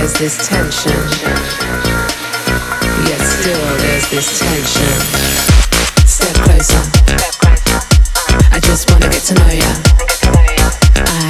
there's this tension. Yet still there's this tension. Step closer. I just wanna get to know ya. I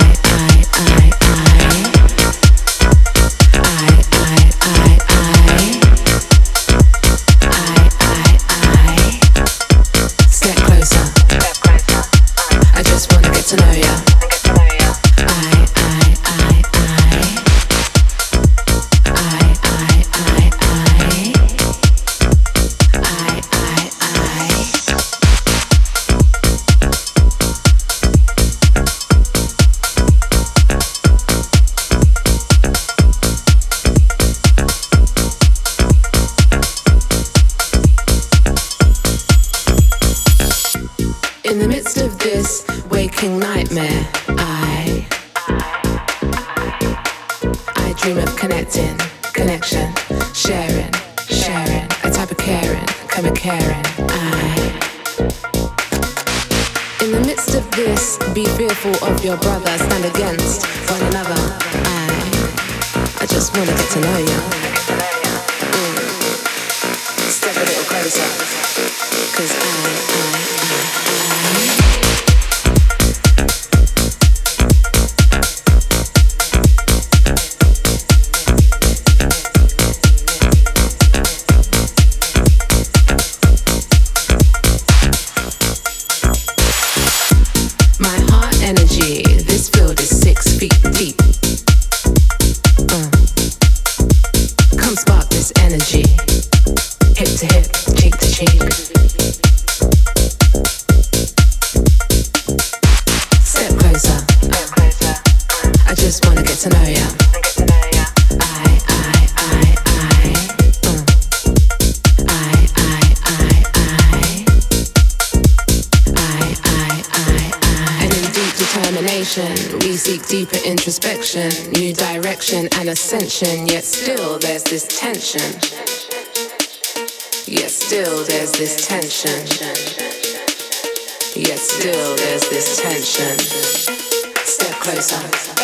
this tension. Yet still there's this tension. Step closer.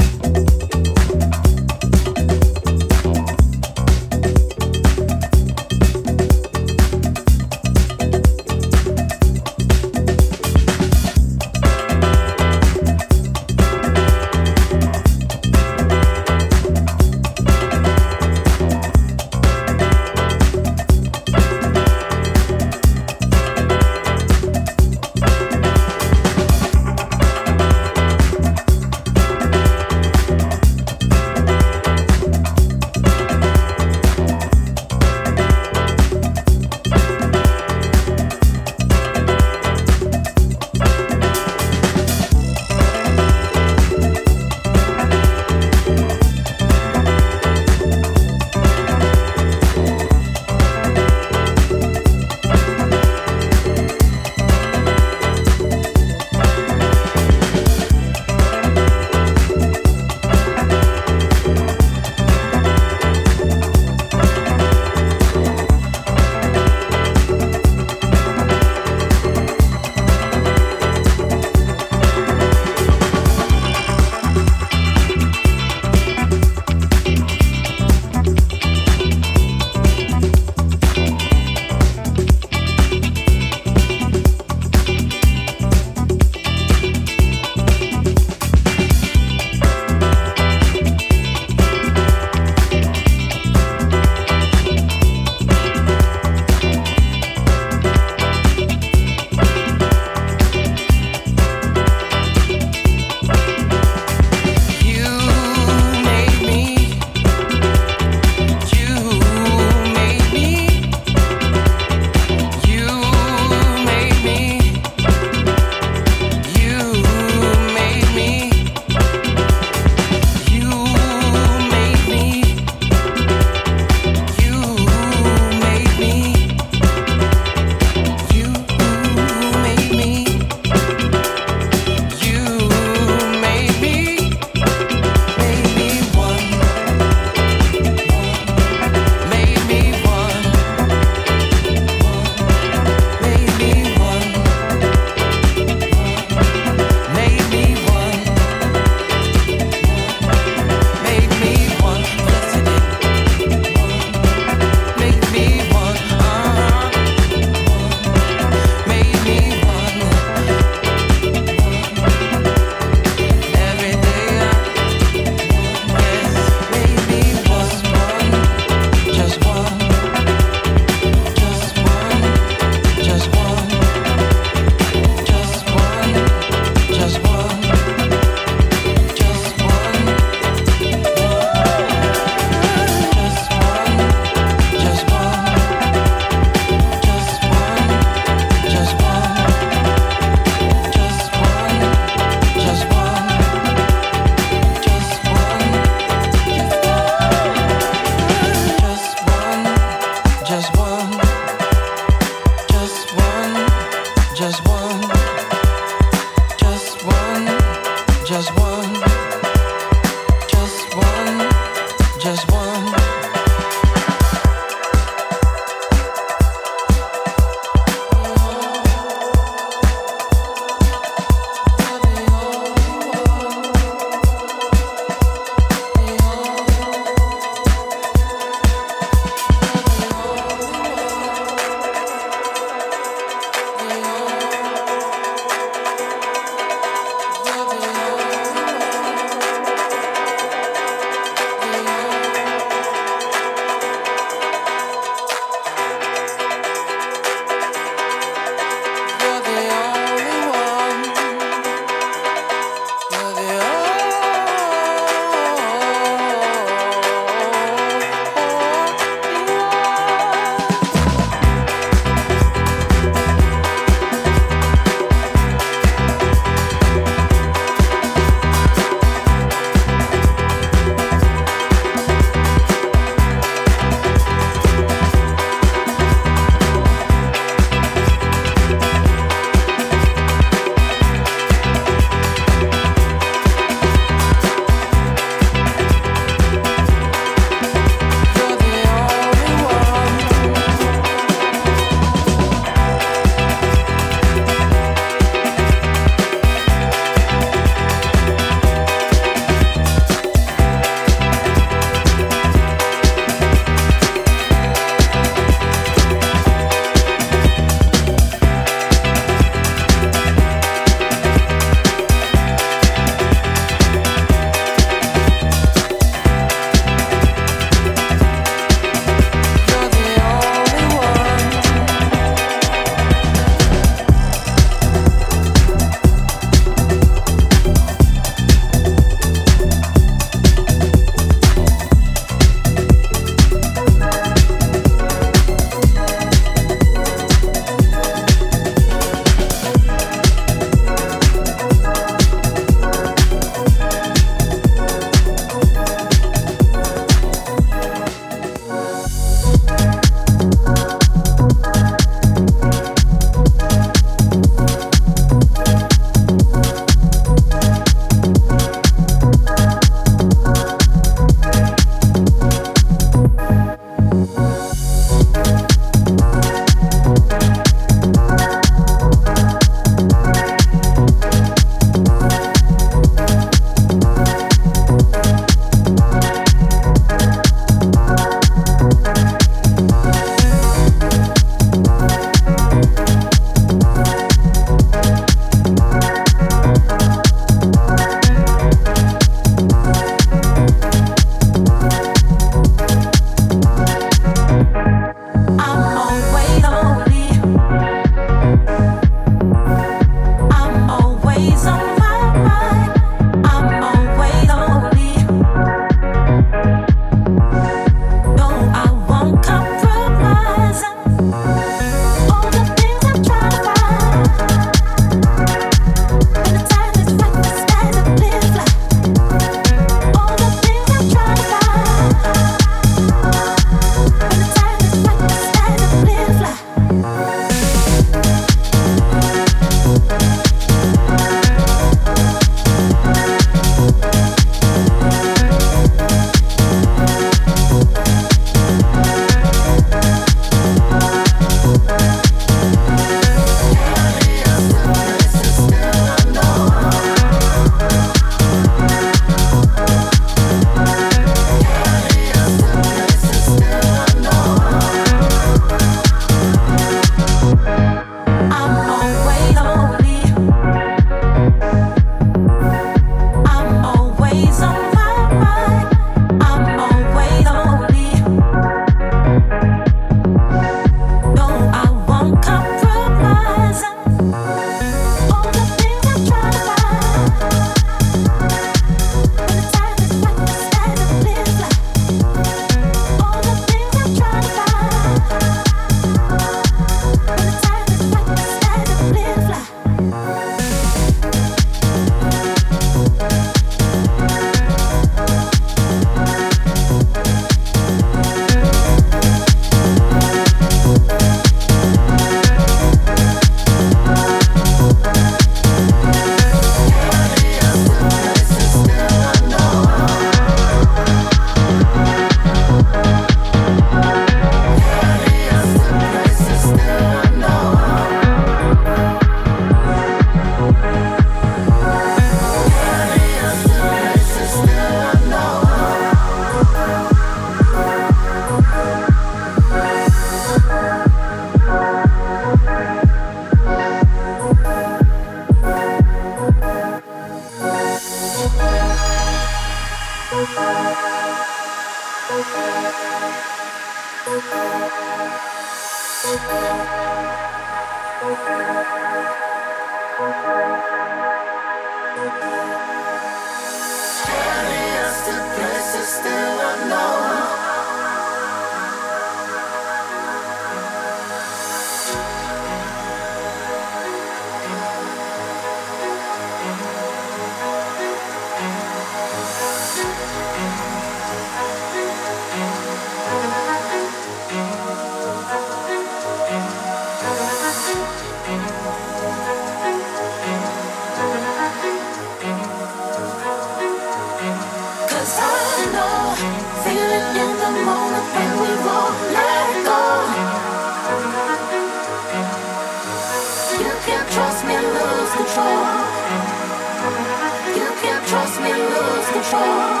Oh.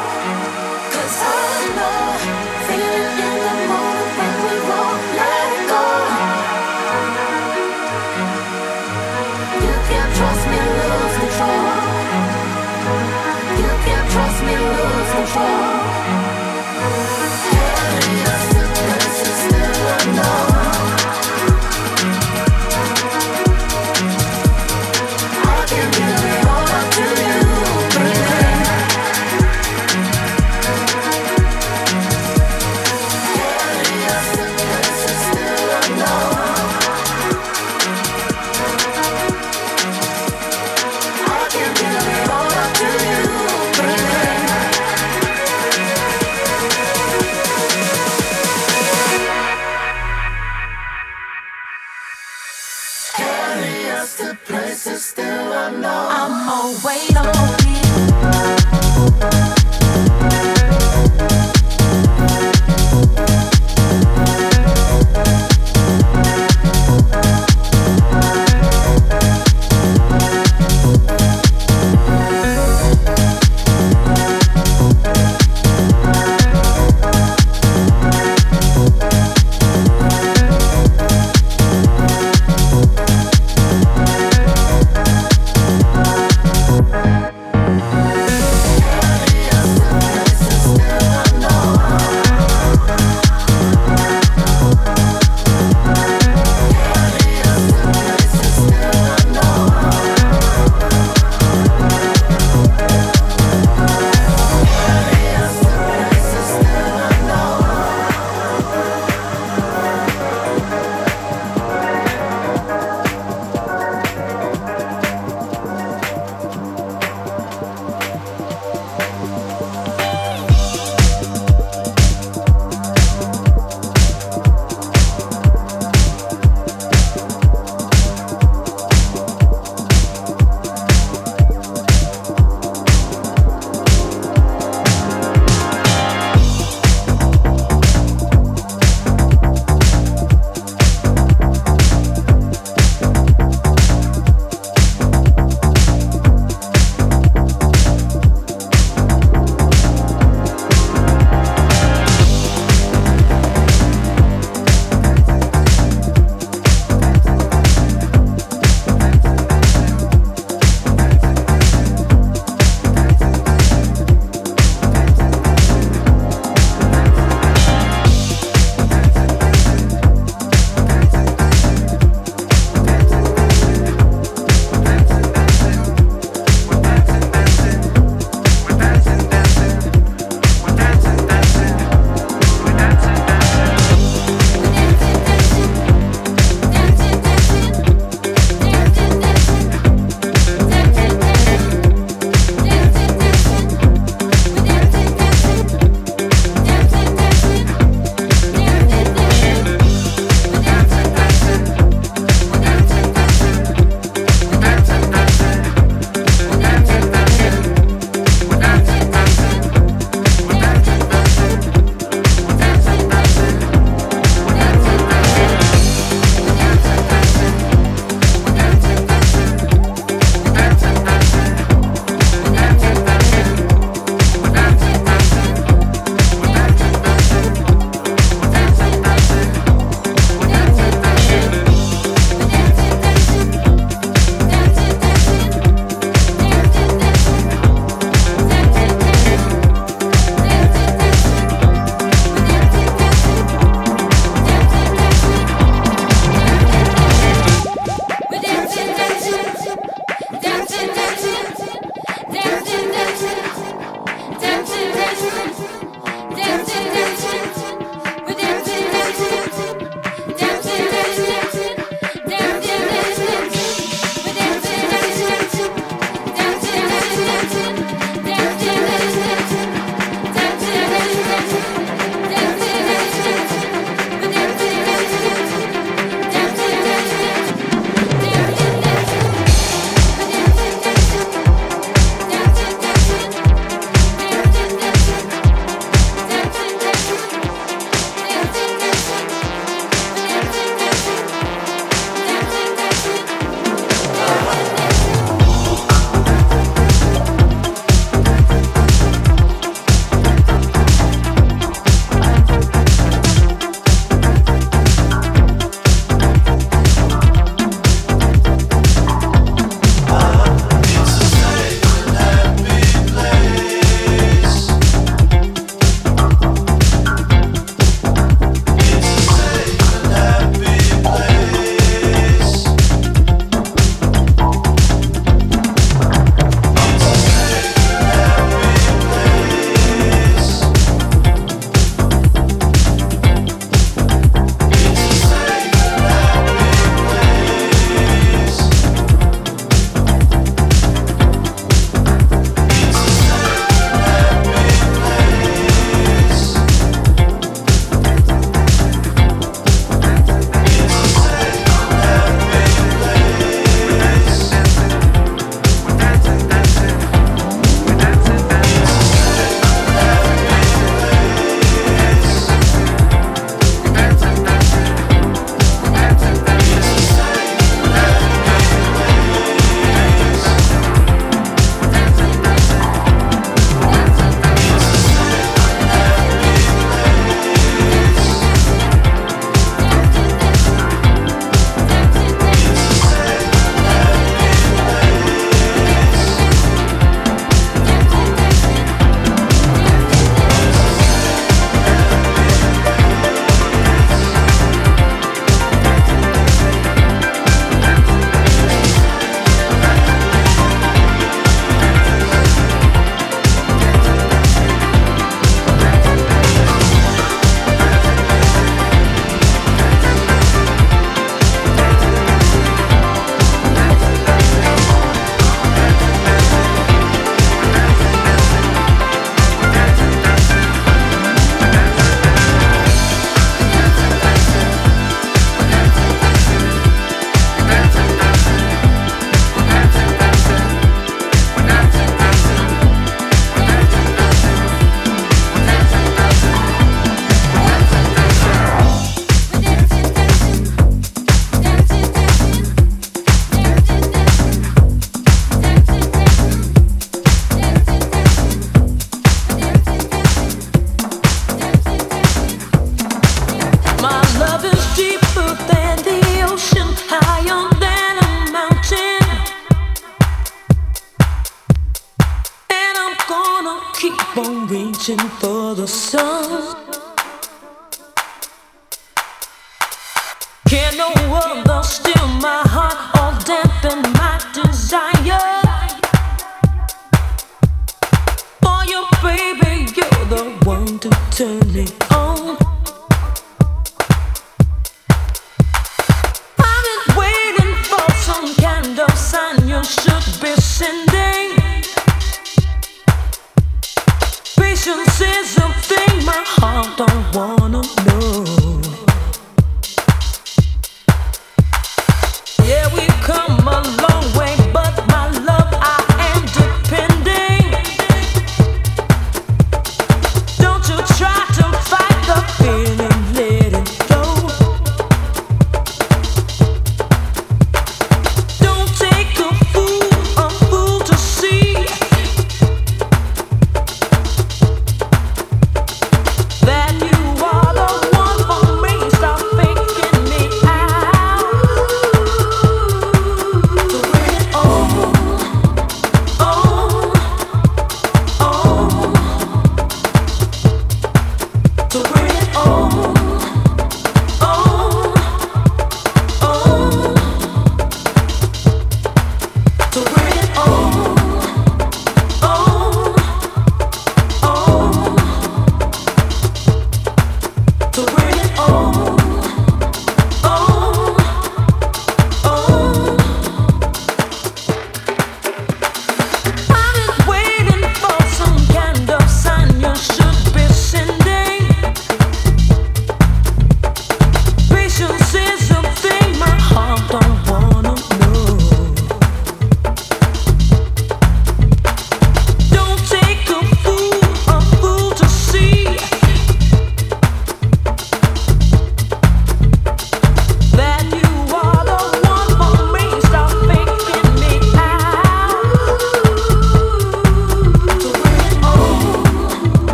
so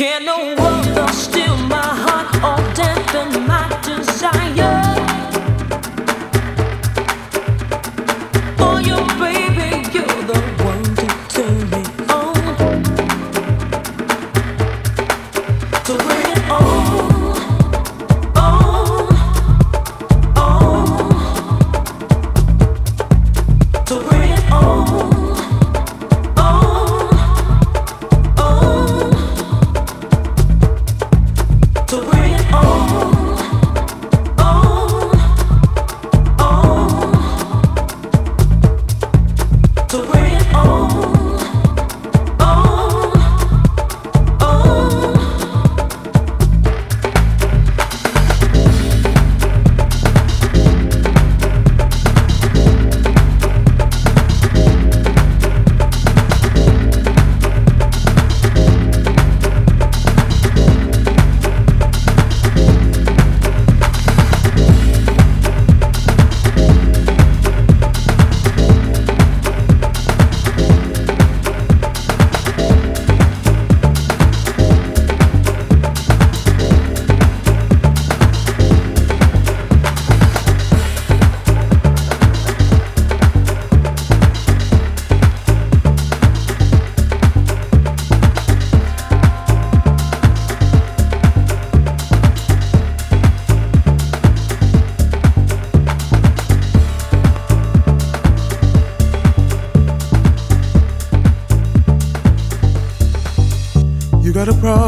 Can no one still my heart all dampened? Got a